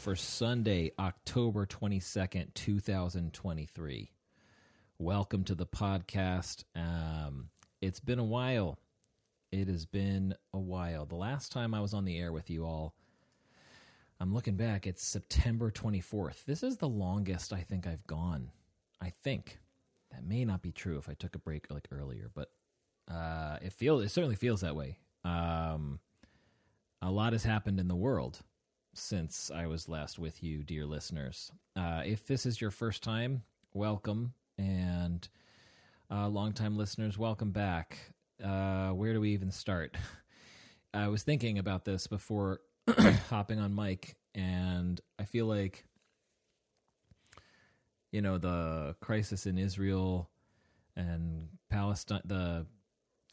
for Sunday, October 22nd, 2023. Welcome to the podcast. Um, it's been a while. It has been a while. The last time I was on the air with you all, I'm looking back, it's September 24th. This is the longest I think I've gone. I think. That may not be true if I took a break like earlier, but uh, it feels it certainly feels that way. Um, a lot has happened in the world since I was last with you, dear listeners. Uh, if this is your first time, welcome, and uh, longtime listeners, welcome back. Uh, where do we even start? I was thinking about this before hopping on mic, and I feel like you know the crisis in Israel and Palestine, the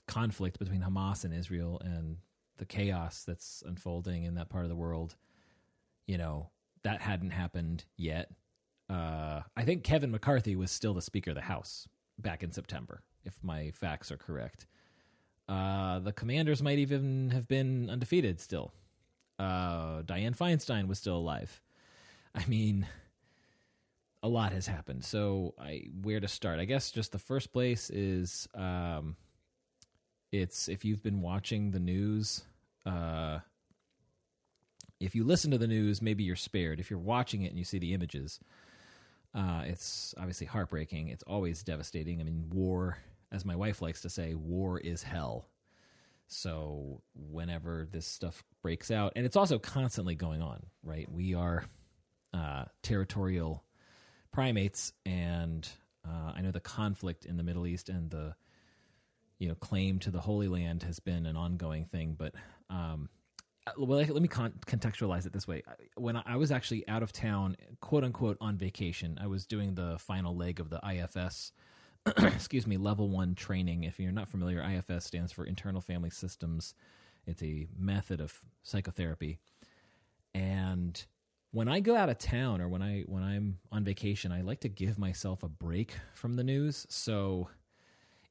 conflict between Hamas and Israel, and the chaos that's unfolding in that part of the world, you know, that hadn't happened yet. Uh, I think Kevin McCarthy was still the Speaker of the House back in September, if my facts are correct. Uh, the Commanders might even have been undefeated still. Uh, Dianne Feinstein was still alive. I mean, a lot has happened. So, I where to start? I guess just the first place is um, it's if you've been watching the news, uh, if you listen to the news, maybe you're spared. If you're watching it and you see the images, uh, it's obviously heartbreaking. It's always devastating. I mean, war, as my wife likes to say, war is hell. So whenever this stuff breaks out, and it's also constantly going on, right? We are uh, territorial primates, and uh, I know the conflict in the Middle East and the you know claim to the Holy Land has been an ongoing thing. But um, Uh, well, let me con- contextualize it this way: when I was actually out of town, quote unquote, on vacation, I was doing the final leg of the IFS. excuse me, level one training. If you're not familiar, IFS stands for Internal Family Systems. It's a method of psychotherapy, and when I go out of town or when I when I'm on vacation, I like to give myself a break from the news. So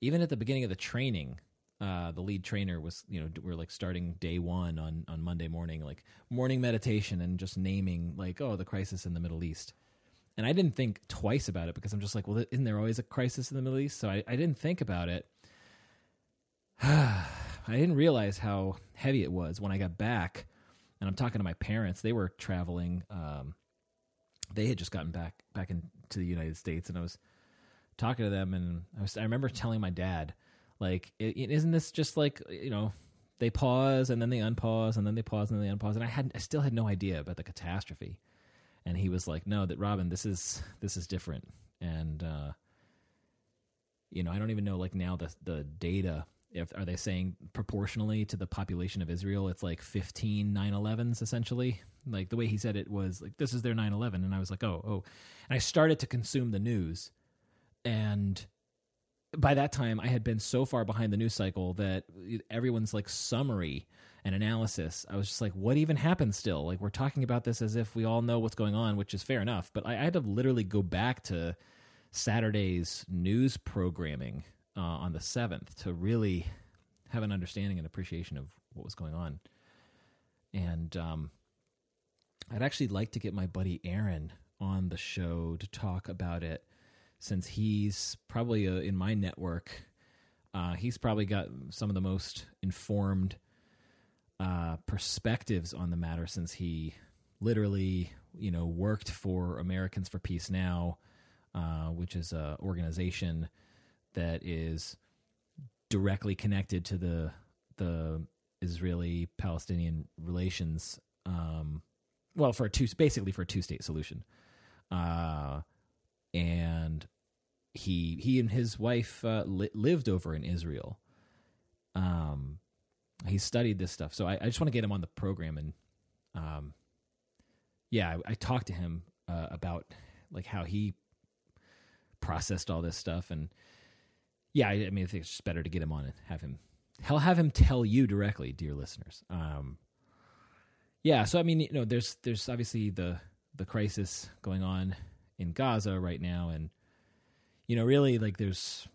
even at the beginning of the training, uh, the lead trainer was, you know, we're like starting day one on on Monday morning, like morning meditation and just naming like, oh, the crisis in the Middle East. And I didn't think twice about it because I'm just like, well, isn't there always a crisis in the Middle East? So I, I didn't think about it. I didn't realize how heavy it was when I got back. And I'm talking to my parents. They were traveling. Um, they had just gotten back back into the United States, and I was talking to them, and I was I remember telling my dad, like, is not this just like you know they pause and then they unpause and then they pause and then they unpause, and I had I still had no idea about the catastrophe, and he was like, no, that Robin, this is this is different, and uh, you know I don't even know like now the the data if are they saying proportionally to the population of Israel it's like 15 9/11s essentially. Like the way he said it was like this is their 9/11 and I was like oh oh. And I started to consume the news. And by that time I had been so far behind the news cycle that everyone's like summary and analysis. I was just like what even happened still? Like we're talking about this as if we all know what's going on which is fair enough. But I, I had to literally go back to Saturday's news programming uh, on the 7th to really have an understanding and appreciation of what was going on. And um, I'd actually like to get my buddy Aaron on the show to talk about it since he's probably uh, in my network. Uh, he's probably got some of the most informed uh, perspectives on the matter since he literally, you know, worked for Americans for Peace Now, uh, which is an organization that is directly connected to the the Israeli Palestinian relations. Um, well, for a two basically for a two state solution. Uh, and he he and his wife uh, li- lived over in Israel. Um, he studied this stuff, so I, I just want to get him on the program and, um, yeah, I, I talked to him uh, about like how he processed all this stuff, and yeah, I, I, mean, I think it's just better to get him on and have him. He'll have him tell you directly, dear listeners. Um, yeah, so I mean, you know, there's there's obviously the the crisis going on in Gaza right now, and you know, really like there's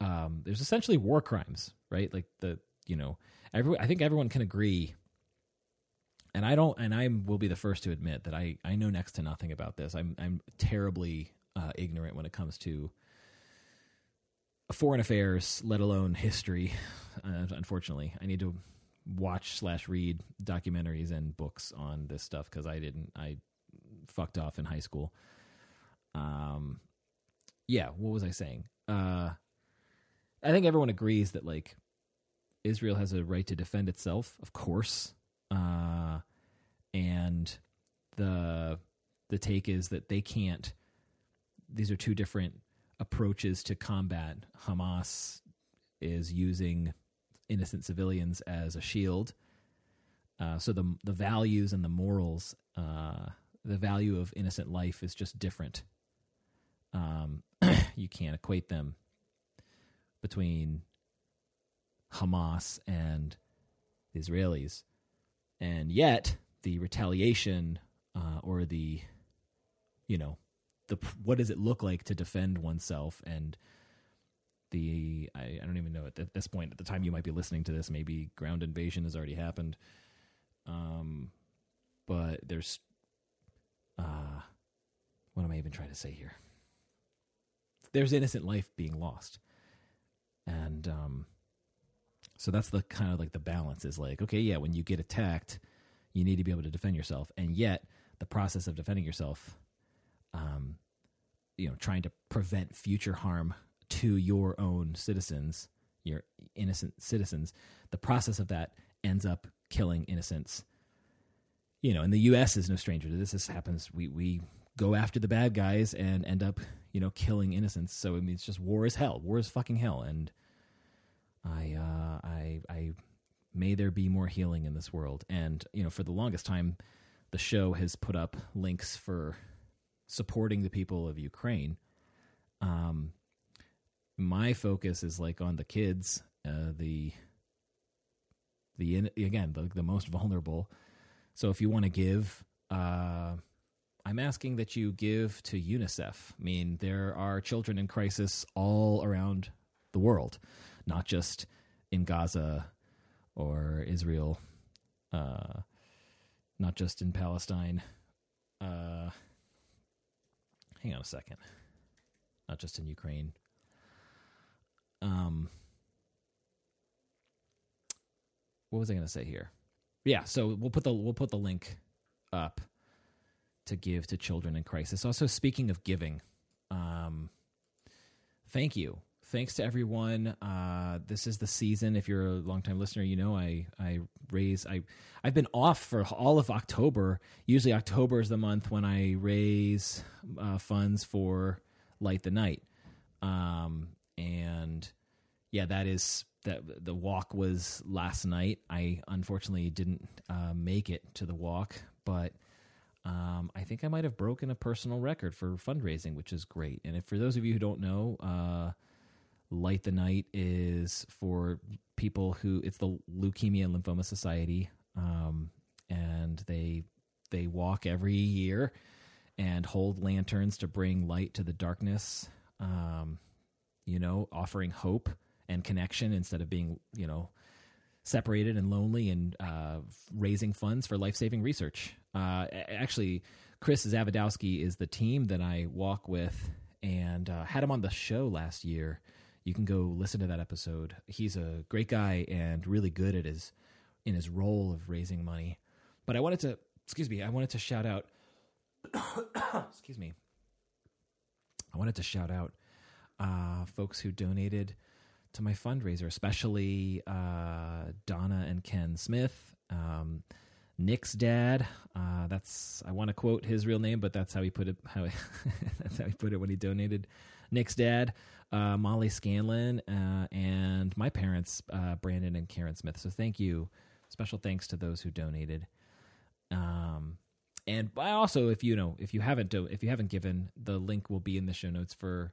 um, there's essentially war crimes, right? Like the you know, every I think everyone can agree and I don't, and I will be the first to admit that I I know next to nothing about this. I'm I'm terribly uh, ignorant when it comes to foreign affairs, let alone history. Uh, unfortunately, I need to watch slash read documentaries and books on this stuff because I didn't. I fucked off in high school. Um, yeah. What was I saying? Uh, I think everyone agrees that like Israel has a right to defend itself, of course. Uh, and the the take is that they can't. These are two different approaches to combat. Hamas is using innocent civilians as a shield. Uh, so the the values and the morals, uh, the value of innocent life is just different. Um, you can't equate them between Hamas and the Israelis, and yet the retaliation uh, or the, you know, the what does it look like to defend oneself? And the I, I don't even know at, this point at the time you might be listening to this maybe ground invasion has already happened. Um but there's uh what am i even trying to say here there's innocent life being lost and um so that's the kind of like the balance is like okay yeah when you get attacked you need to be able to defend yourself and yet the process of defending yourself um you know trying to prevent future harm to your own citizens, your innocent citizens, the process of that ends up killing innocents. You know, and the U.S. is no stranger to this. This happens. We we go after the bad guys and end up, you know, killing innocents. So I mean, it's just war is hell. War is fucking hell. And I, uh, I, I, may there be more healing in this world. And you know, for the longest time, the show has put up links for supporting the people of Ukraine. Um, my focus is like on the kids, uh, the the in, again the the most vulnerable. So if you want to give, uh, I'm asking that you give to UNICEF. I mean, there are children in crisis all around the world, not just in Gaza or Israel, uh, not just in Palestine. Uh, hang on a second. Not just in Ukraine, um what was I going to say here? Yeah, so we'll put the we'll put the link up to give to children in crisis. Also, speaking of giving, um, thank you, thanks to everyone. Uh, this is the season. If you're a longtime listener, you know I I raise I I've been off for all of October. Usually October is the month when I raise uh, funds for Light the Night. Um, and yeah, that is that the walk was last night. I unfortunately didn't uh, make it to the walk, but um, I think I might have broken a personal record for fundraising, which is great. And if for those of you who don't know, uh, Light the Night is for people who it's the Leukemia and Lymphoma Society, um, and they they walk every year and hold lanterns to bring light to the darkness. Um, you know, offering hope and connection instead of being, you know, separated and lonely and uh, raising funds for life saving research. Uh, actually, Chris Zavadowski is the team that I walk with and uh, had him on the show last year. You can go listen to that episode. He's a great guy and really good at his in his role of raising money. But I wanted to, excuse me, I wanted to shout out. excuse me. I wanted to shout out uh, folks who donated to my fundraiser, especially uh, Donna and Ken Smith. Um, Nick's dad. Uh, that's I want to quote his real name, but that's how he put it. How that's how he put it when he donated. Nick's dad, uh, Molly Scanlon, uh, and my parents, uh, Brandon and Karen Smith. So thank you. Special thanks to those who donated. Um, and I also, if you know, if you haven't, do, if you haven't given, the link will be in the show notes for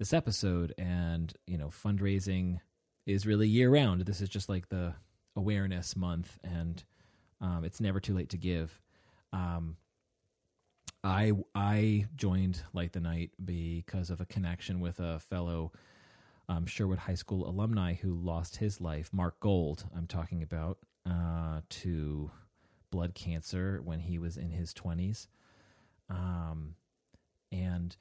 this episode and you know fundraising is really year round this is just like the awareness month and um, it's never too late to give um, i i joined light the night because of a connection with a fellow um, sherwood high school alumni who lost his life mark gold i'm talking about uh, to blood cancer when he was in his 20s. Um, and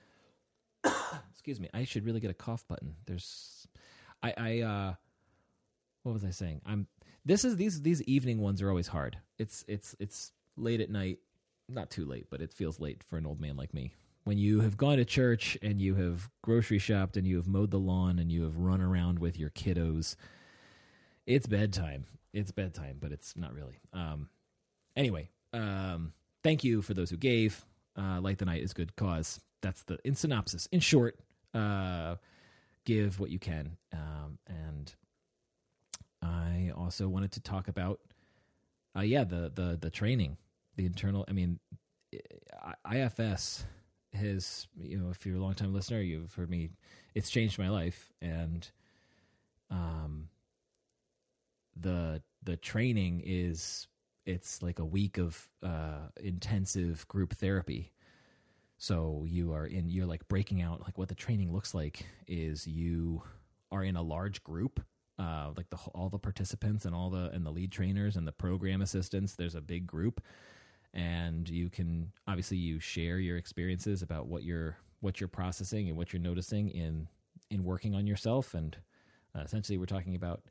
excuse me, I should really get a cough button. There's, I, I, uh, what was I saying? I'm, this is, these, these evening ones are always hard. It's, it's, it's late at night, not too late, but it feels late for an old man like me. When you have gone to church and you have grocery shopped and you have mowed the lawn and you have run around with your kiddos, it's bedtime. It's bedtime, but it's not really. Um, anyway, um, thank you for those who gave. Uh, Light the Night is good cause. That's the in synopsis. In short, uh, give what you can. Um, and I also wanted to talk about, uh, yeah, the the the training, the internal. I mean, IFS has you know if you're a long time listener, you've heard me. It's changed my life, and um, the the training is it's like a week of uh, intensive group therapy. So you are in you're like breaking out like what the training looks like is you are in a large group uh, like the all the participants and all the and the lead trainers and the program assistants there's a big group. And you can obviously you share your experiences about what you're what you're processing and what you're noticing in in working on yourself. And uh, essentially we're talking about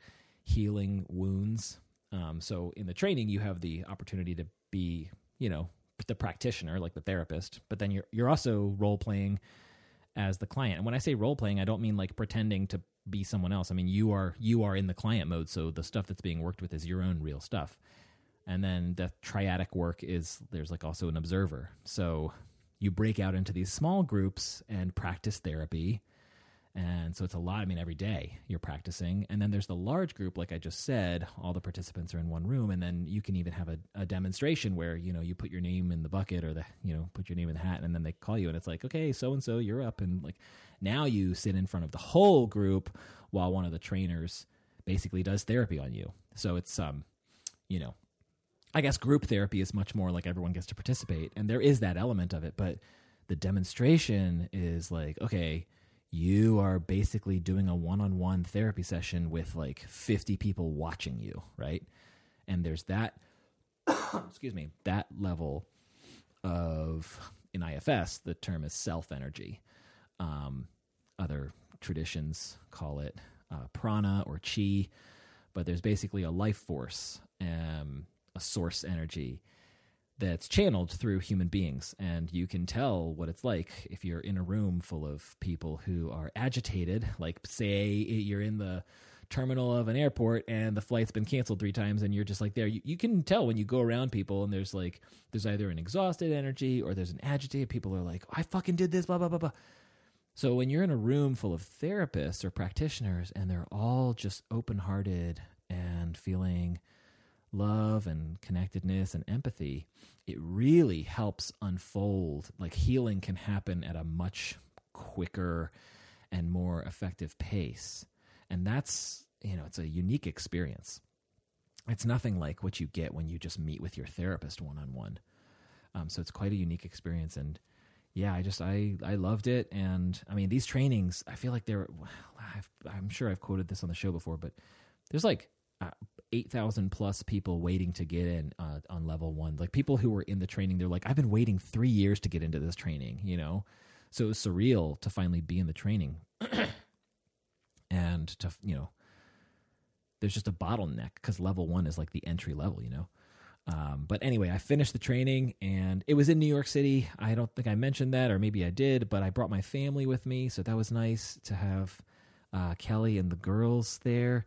healing wounds. Um, so in the training, you have the opportunity to be, you know, the practitioner, like the therapist, but then you're you're also role playing as the client. And when I say role playing, I don't mean like pretending to be someone else. I mean you are you are in the client mode, so the stuff that's being worked with is your own real stuff. And then the triadic work is there's like also an observer. So you break out into these small groups and practice therapy and so it's a lot. I mean, every day you're practicing. And then there's the large group, like I just said, all the participants are in one room. And then you can even have a, a demonstration where, you know, you put your name in the bucket or the, you know, put your name in the hat and then they call you and it's like, okay, so and so, you're up. And like now you sit in front of the whole group while one of the trainers basically does therapy on you. So it's, um, you know, I guess group therapy is much more like everyone gets to participate. And there is that element of it. But the demonstration is like, okay, you are basically doing a one-on-one therapy session with like 50 people watching you, right? And there's that excuse me, that level of in IFS, the term is self energy. Um, other traditions call it uh, prana or chi, but there's basically a life force, um, a source energy that's channeled through human beings. And you can tell what it's like if you're in a room full of people who are agitated, like, say, you're in the terminal of an airport and the flight's been canceled three times and you're just like there you, you can tell when you go around people and there's like there's either an exhausted energy or there's an agitated people are like i fucking did this blah blah blah blah so when you're in a room full of therapists or practitioners and they're all just open-hearted and feeling love and connectedness and empathy, it really helps unfold. Like healing can happen at a much quicker and more effective pace. And that's, you know, it's a unique experience. It's nothing like what you get when you just meet with your therapist one on one. So it's quite a unique experience. And yeah, I just, I, I loved it. And I mean, these trainings, I feel like they're, well, I'm sure I've quoted this on the show before, but there's like uh, 8,000 plus people waiting to get in uh, on level one. Like people who were in the training, they're like, I've been waiting three years to get into this training, you know? So it was surreal to finally be in the training. and to, you know, there's just a bottleneck because level one is like the entry level, you know? Um, but anyway, I finished the training and it was in New York City. I don't think I mentioned that, or maybe I did, but I brought my family with me. So that was nice to have uh, Kelly and the girls there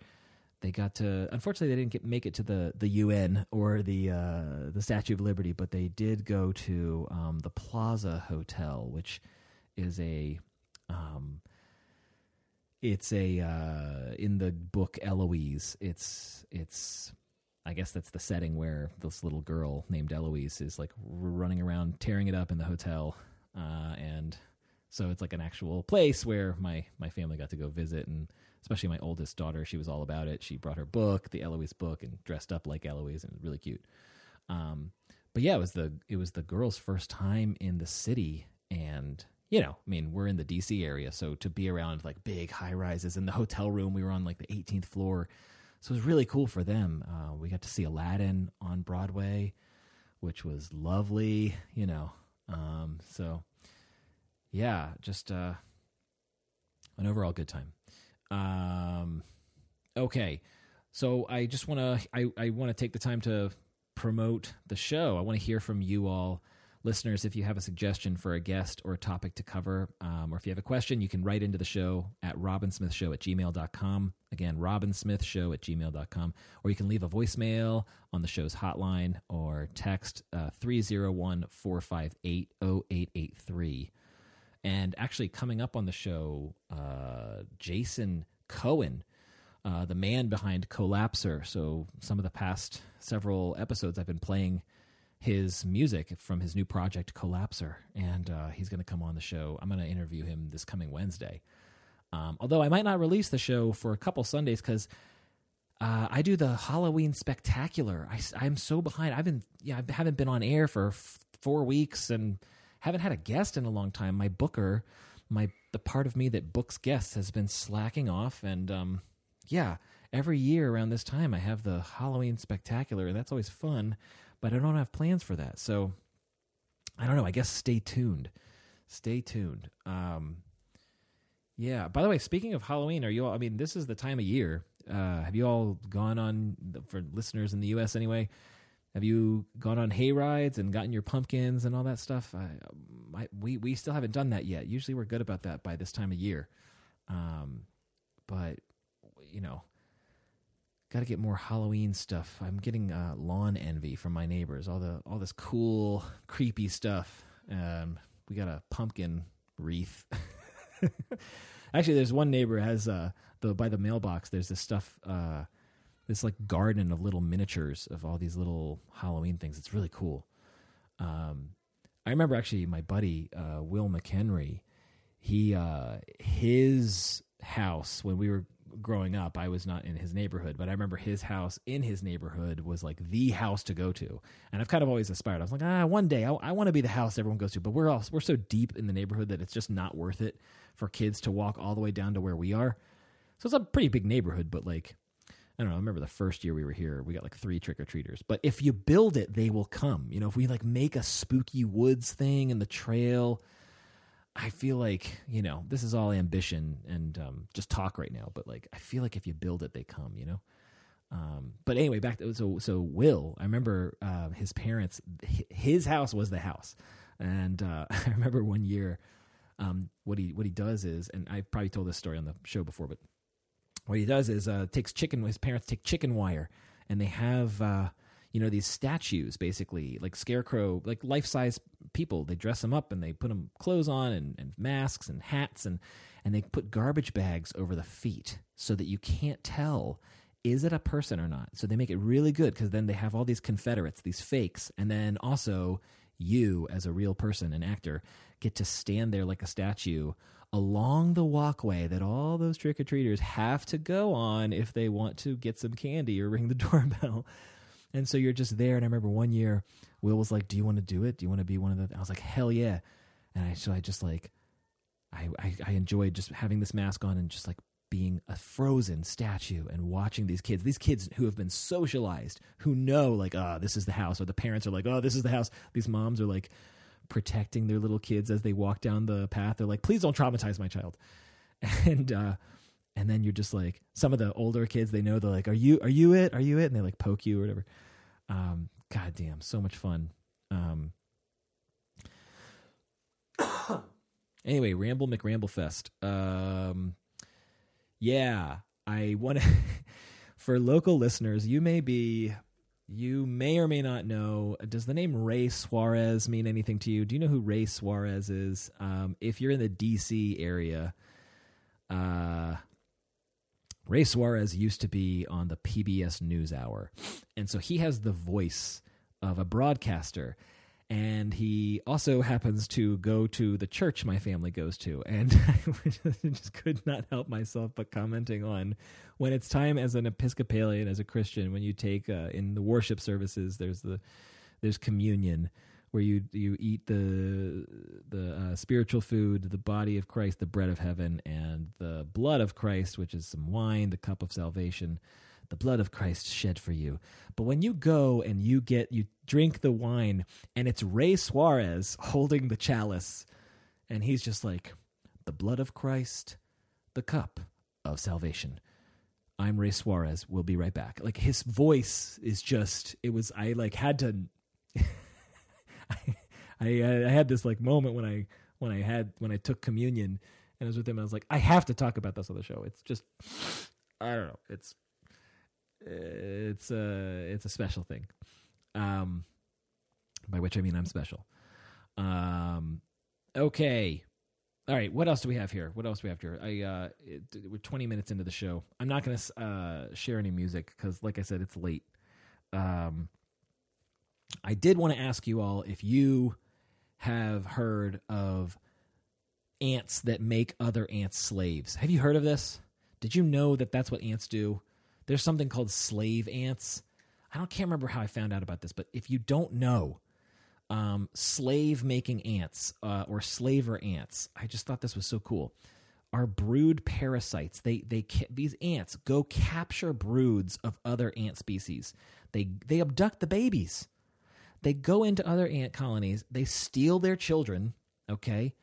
they got to unfortunately they didn't get make it to the the UN or the uh, the Statue of Liberty, but they did go to um, the Plaza Hotel, which is a um, it's a uh, in the book Eloise. It's it's I guess that's the setting where this little girl named Eloise is like running around tearing it up in the hotel, uh, and so it's like an actual place where my my family got to go visit and especially my oldest daughter, she was all about it. She brought her book, the Eloise book, and dressed up like Eloise, and it was really cute. Um, but yeah, it was the it was the girl's first time in the city, and you know, I mean, we're in the DC area, so to be around like big high rises in the hotel room, we were on like the 18th floor, so it was really cool for them. Uh, we got to see Aladdin on Broadway. which was lovely, you know. Um, so yeah, just uh, an overall good time. Um, okay, so I just want to I, I want to take the time to promote the show. I want to hear from you all listeners, if you have a suggestion for a guest or a topic to cover, um, or if you have a question, you can write into the show at robinsmithshow at gmail.com. Again, robinsmithshow at gmail.com. Or you can leave a voicemail on the show's hotline or text uh, 301 458 0883. And actually, coming up on the show, uh, Jason Cohen. Uh, the man behind Cohlapser. So, some of the past several episodes, I've been playing his music from his new project Cohlapser, and uh, he's going to come on the show. I'm going to interview him this coming Wednesday. Um, although I might not release the show for a couple Sundays because uh, I do the Halloween spectacular. I, am so behind. I've been yeah I haven't been on air for f- four weeks and haven't had a guest in a long time. My booker, my the part of me that books guests has been slacking off, and um, yeah, every year around this time I have the Halloween spectacular, and that's always fun but I don't have plans for that. So I don't know. I guess stay tuned. Stay tuned. Um, yeah. By the way, speaking of Halloween, are you all? I mean, this is the time of year. Uh, have you all gone on for listeners in the U.S. anyway? Have you gone on hay rides and gotten your pumpkins and all that stuff? I, I, we we still haven't done that yet. Usually, we're good about that by this time of year. Um, but you know, got to get more Halloween stuff. I'm getting uh, lawn envy from my neighbors. All the all this cool, creepy stuff. Um, we got a pumpkin wreath. Actually, there's one neighbor has uh, the by the mailbox. There's this stuff, uh, this like garden of little miniatures of all these little Halloween things. It's really cool. Um, I remember actually my buddy uh, Will McHenry. He uh, his house when we were growing up, I was not in his neighborhood, but I remember his house in his neighborhood was like the house to go to. And I've kind of always aspired. I was like, ah, one day I, I want to be the house everyone goes to. But we're all we're so deep in the neighborhood that it's just not worth it for kids to walk all the way down to where we are. So it's a pretty big neighborhood, but like I don't know. I remember the first year we were here, we got like three trick or treaters. But if you build it, they will come. You know, if we like make a spooky woods thing in the trail I feel like you know this is all ambition and um, just talk right now, but like I feel like if you build it, they come. You know. Um, but anyway, back to so so Will. I remember uh, his parents. His house was the house, and uh, I remember one year. Um, what he what he does is, and I probably told this story on the show before, but what he does is uh, takes chicken. His parents take chicken wire, and they have uh, you know these statues basically like scarecrow like life size people they dress them up and they put them clothes on and, and masks and hats and and they put garbage bags over the feet so that you can't tell is it a person or not so they make it really good because then they have all these confederates these fakes and then also you as a real person an actor get to stand there like a statue along the walkway that all those trick-or-treaters have to go on if they want to get some candy or ring the doorbell and so you're just there. And I remember one year, Will was like, "Do you want to do it? Do you want to be one of the?" I was like, "Hell yeah!" And I so I just like, I, I I enjoyed just having this mask on and just like being a frozen statue and watching these kids, these kids who have been socialized, who know like, oh, this is the house, or the parents are like, oh, this is the house. These moms are like protecting their little kids as they walk down the path. They're like, please don't traumatize my child. And uh, and then you're just like some of the older kids they know they're like are you are you it? Are you it? And they like poke you or whatever. Um god damn so much fun. Um anyway ramble mcramblefest. Um yeah i want to for local listeners you may be you may or may not know does the name ray suarez mean anything to you do you know who ray suarez is um, if you're in the dc area uh, Ray Suarez used to be on the PBS NewsHour. And so he has the voice of a broadcaster. And he also happens to go to the church my family goes to. And I just could not help myself but commenting on when it's time as an Episcopalian, as a Christian, when you take uh, in the worship services, there's the there's communion where you you eat the the uh, spiritual food, the body of Christ, the bread of heaven, and the blood of Christ, which is some wine, the cup of salvation. The blood of Christ shed for you. But when you go and you get, you drink the wine, and it's Ray Suarez holding the chalice, and he's just like, the blood of Christ, the cup of salvation. I'm Ray Suarez. We'll be right back. Like his voice is just, it was, I like had to, I, I, uh, I had this like moment when I, when I had, when I took communion and I was with him. I was like, I have to talk about this on the show. It's just, I don't know. It's, it's a, it's a special thing. Um, by which I mean I'm special. Um, okay. All right, what else do we have here? What else do we have here? I uh, it, we're 20 minutes into the show. I'm not going to uh, share any music because, like I said, it's late. Um, I did want to ask you all if you have heard of ants that make other ants slaves. Have you heard of this? Did you know that that's what ants do? There's something called slave ants. I don't can't remember how I found out about this, but if you don't know, um, slave making ants uh, or slaver ants. I just thought this was so cool. Are brood parasites. They they these ants go capture broods of other ant species. They they abduct the babies. They go into other ant colonies. They steal their children. Okay,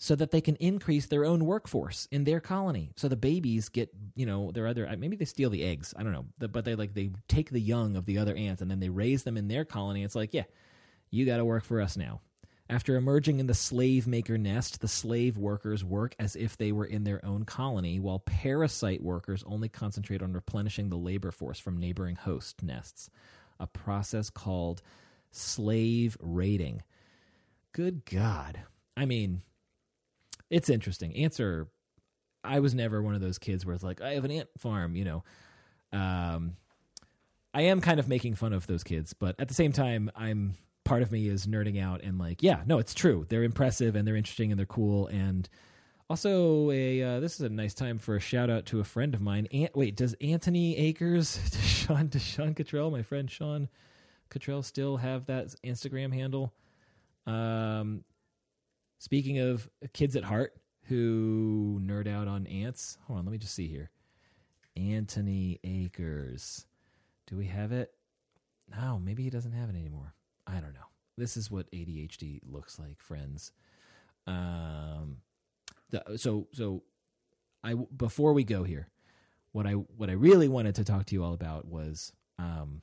so that they can increase their own workforce in their colony. So the babies get, you know, their other uh, maybe they steal the eggs. I don't know, but they like they take the young of the other ants and then they raise them in their colony. It's like, yeah, you got to work for us now. After emerging in the slave maker nest, the slave workers work as if they were in their own colony, while parasite workers only concentrate on replenishing the labor force from neighboring host nests, a process called slave raiding. Good God. I mean, it's interesting. Are. I was never one of those kids where it's like, I have an ant farm, you know. Um, I am kind of making fun of those kids, but at the same time, I'm part of me is nerding out and like, yeah, no, it's true. They're impressive and they're interesting and they're cool. And also, a uh, this is a nice time for a shout out to a friend of mine. Ant- wait, does Anthony Akers, Sean, does Sean Cottrell, my friend Sean Cottrell, still have that Instagram handle? Um, speaking of kids at heart who nerd out on ants, hold on, let me just see here. Anthony Akers. Do we have it? No, maybe he doesn't have it anymore. I don't know. This is what ADHD looks like, friends. Um, the, so so I before we go here, what I what I really wanted to talk to you all about was um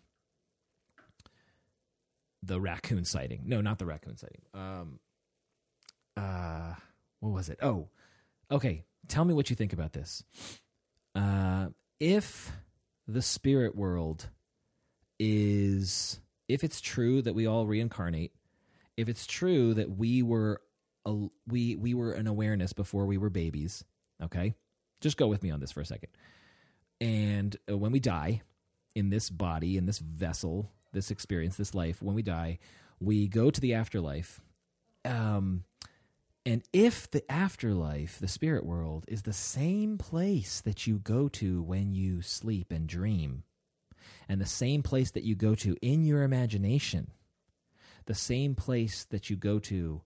the raccoon sighting. No, not the raccoon sighting. Um, uh, what was it? Oh, okay. Tell me what you think about this. Uh, if the spirit world is if it's true that we all reincarnate, if it's true that we were a, we we were an awareness before we were babies, okay? Just go with me on this for a second. And uh, when we die in this body, in this vessel, this experience, this life, when we die, we go to the afterlife. Um, and if the afterlife, the spirit world, is the same place that you go to when you sleep and dream, and the same place that you go to in your imagination, the same place that you go to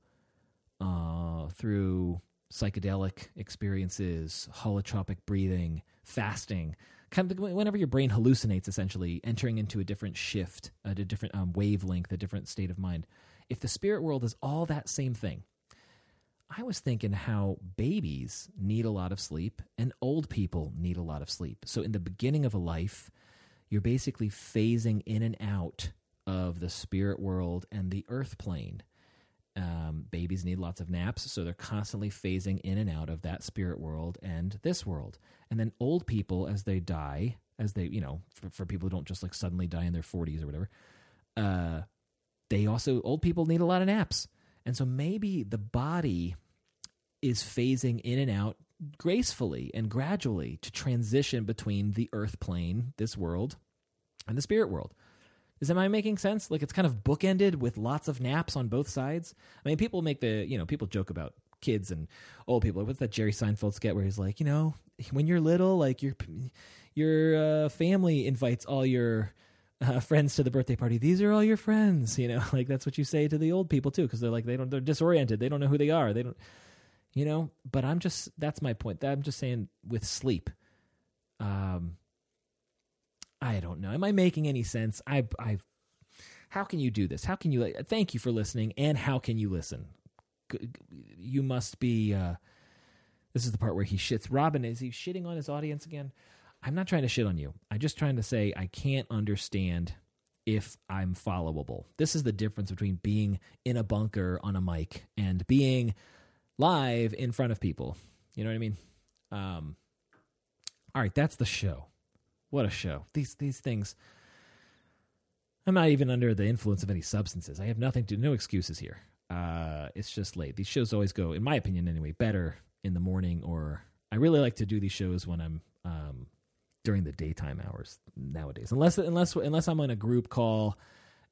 uh, through psychedelic experiences, holotropic breathing, fasting, kind of whenever your brain hallucinates, essentially entering into a different shift, a different um, wavelength, a different state of mind. If the spirit world is all that same thing, I was thinking how babies need a lot of sleep and old people need a lot of sleep. So, in the beginning of a life, you're basically phasing in and out of the spirit world and the earth plane. Um, babies need lots of naps, so they're constantly phasing in and out of that spirit world and this world. And then old people, as they die, as they, you know, for, for people who don't just like suddenly die in their 40s or whatever, uh, they also, old people need a lot of naps. And so maybe the body is phasing in and out gracefully and gradually to transition between the earth plane, this world, and the spirit world. Is am I making sense? Like it's kind of bookended with lots of naps on both sides. I mean, people make the you know people joke about kids and old people. What's that Jerry Seinfeld skit where he's like, you know, when you're little, like your your uh, family invites all your uh, friends to the birthday party. These are all your friends. You know, like that's what you say to the old people too, because they're like they don't they're disoriented. They don't know who they are. They don't you know but i'm just that's my point i'm just saying with sleep um I don't know. Am I making any sense? I I how can you do this? How can you thank you for listening and how can you listen? You must be uh this is the part where he shits. Robin, is he shitting on his audience again? I'm not trying to shit on you. I'm just trying to say I can't understand if I'm followable. This is the difference between being in a bunker on a mic and being live in front of people. You know what I mean? Um, all right, that's the show. What a show. These these things I'm not even under the influence of any substances. I have nothing to do, no excuses here. Uh, it's just late. These shows always go, in my opinion anyway, better in the morning or I really like to do these shows when I'm um, during the daytime hours nowadays. Unless unless unless I'm on a group call,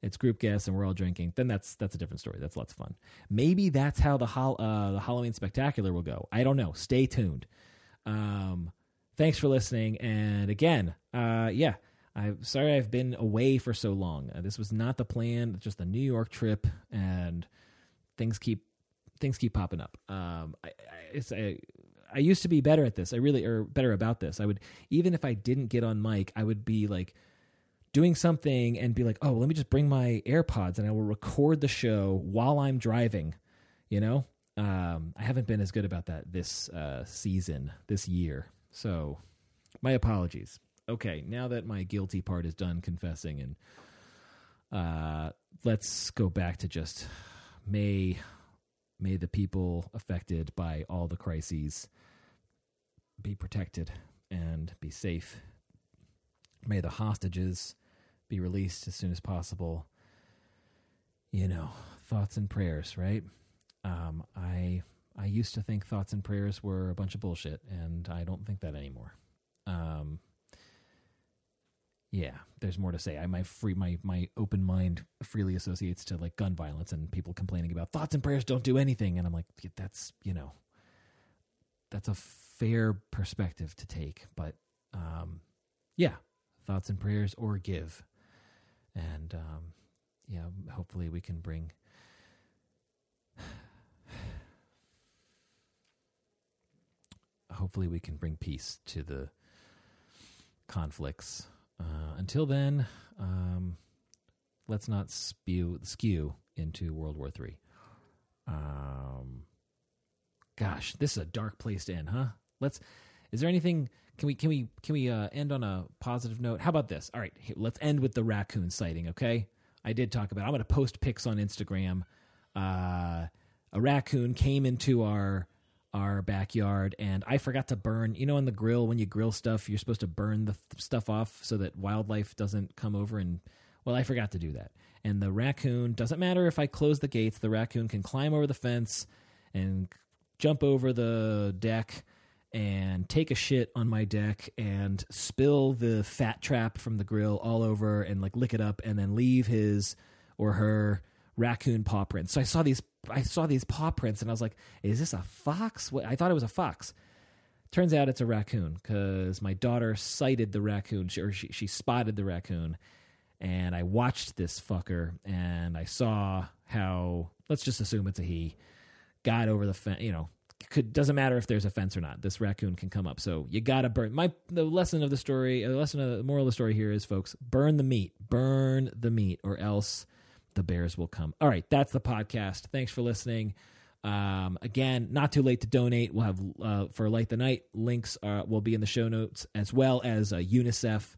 it's group guests and we're all drinking. Then that's that's a different story. That's lots of fun. Maybe that's how the hol- uh, the Halloween spectacular will go. I don't know. Stay tuned. Um, thanks for listening. And again, uh, yeah, I'm sorry I've been away for so long. Uh, this was not the plan. Just a New York trip, and things keep things keep popping up. Um, I, I, it's I, I used to be better at this. I really or better about this. I would even if I didn't get on mic, I would be like doing something and be like, "Oh, let me just bring my AirPods and I will record the show while I'm driving." You know, um, I haven't been as good about that this uh, season, this year. So, my apologies. Okay, now that my guilty part is done confessing, and uh, let's go back to just may may the people affected by all the crises be protected and be safe. May the hostages be released as soon as possible. You know, thoughts and prayers, right? Um, I I used to think thoughts and prayers were a bunch of bullshit, and I don't think that anymore. Um, yeah, there's more to say. I my free my my open mind freely associates to like gun violence and people complaining about thoughts and prayers don't do anything, and I'm like, that's you know, that's a fair perspective to take, but um, yeah, thoughts and prayers or give, and um, yeah, hopefully we can bring. Hopefully, we can bring peace to the conflicts uh, until then, um, let's not spew skew into World War Three. Um, gosh, this is a dark place to end, huh? Let's. Is there anything? Can we can we can we uh, end on a positive note? How about this? All right, let's end with the raccoon sighting. Okay, I did talk about. It. I'm going to post pics on Instagram. Uh, a raccoon came into our our backyard and I forgot to burn, you know, on the grill when you grill stuff, you're supposed to burn the th- stuff off so that wildlife doesn't come over and well, I forgot to do that. And the raccoon doesn't matter if I close the gates, the raccoon can climb over the fence and jump over the deck and take a shit on my deck and spill the fat trap from the grill all over and like lick it up and then leave his or her raccoon paw prints. So I saw these I saw these paw prints and I was like, is this a fox? What? I thought it was a fox. Turns out it's a raccoon because my daughter sighted the raccoon or she, she spotted the raccoon. And I watched this fucker and I saw how, let's just assume it's a he, got over the fence, you know, could doesn't matter if there's a fence or not. This raccoon can come up. So you gotta burn. My the lesson of the story, the lesson of the moral of the story here is, folks, burn the meat, burn the meat, or else the Bears will come. All right, that's the podcast. Thanks for listening. Um, again, not too late to donate. We'll have uh, for Light the Night links uh, will be in the show notes as well as uh, UNICEF.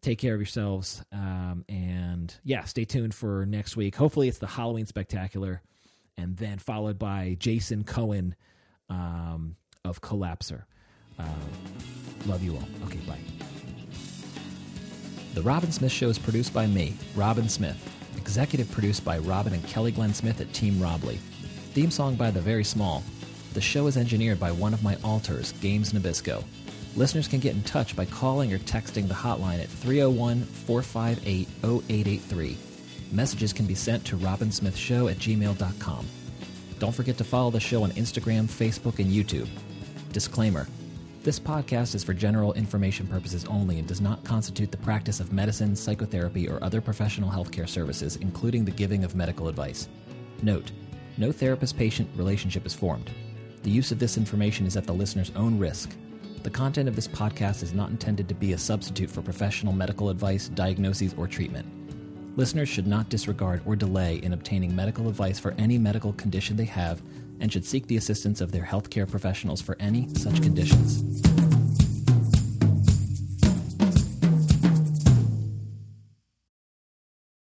Take care of yourselves, um, and yeah, stay tuned for next week. Hopefully, it's the Halloween spectacular, and then followed by Jason Cohen um, of Cohlapser. Uh, love you all. Okay, bye. The Robin Smith Show is produced by me, Robin Smith executive produced by Robin and Kelly Glenn Smith at Team Robley. Theme song by The Very Small. The show is engineered by one of my alters, Games Nabisco. Listeners can get in touch by calling or texting the hotline at 301 458 0883. Messages can be sent to robinsmithshow at gmail.com. Don't forget to follow the show on Instagram, Facebook, and YouTube. Disclaimer this podcast is for general information purposes only and does not constitute the practice of medicine, psychotherapy, or other professional healthcare services, including the giving of medical advice. Note No therapist patient relationship is formed. The use of this information is at the listener's own risk. The content of this podcast is not intended to be a substitute for professional medical advice, diagnoses, or treatment. Listeners should not disregard or delay in obtaining medical advice for any medical condition they have and should seek the assistance of their healthcare professionals for any such conditions.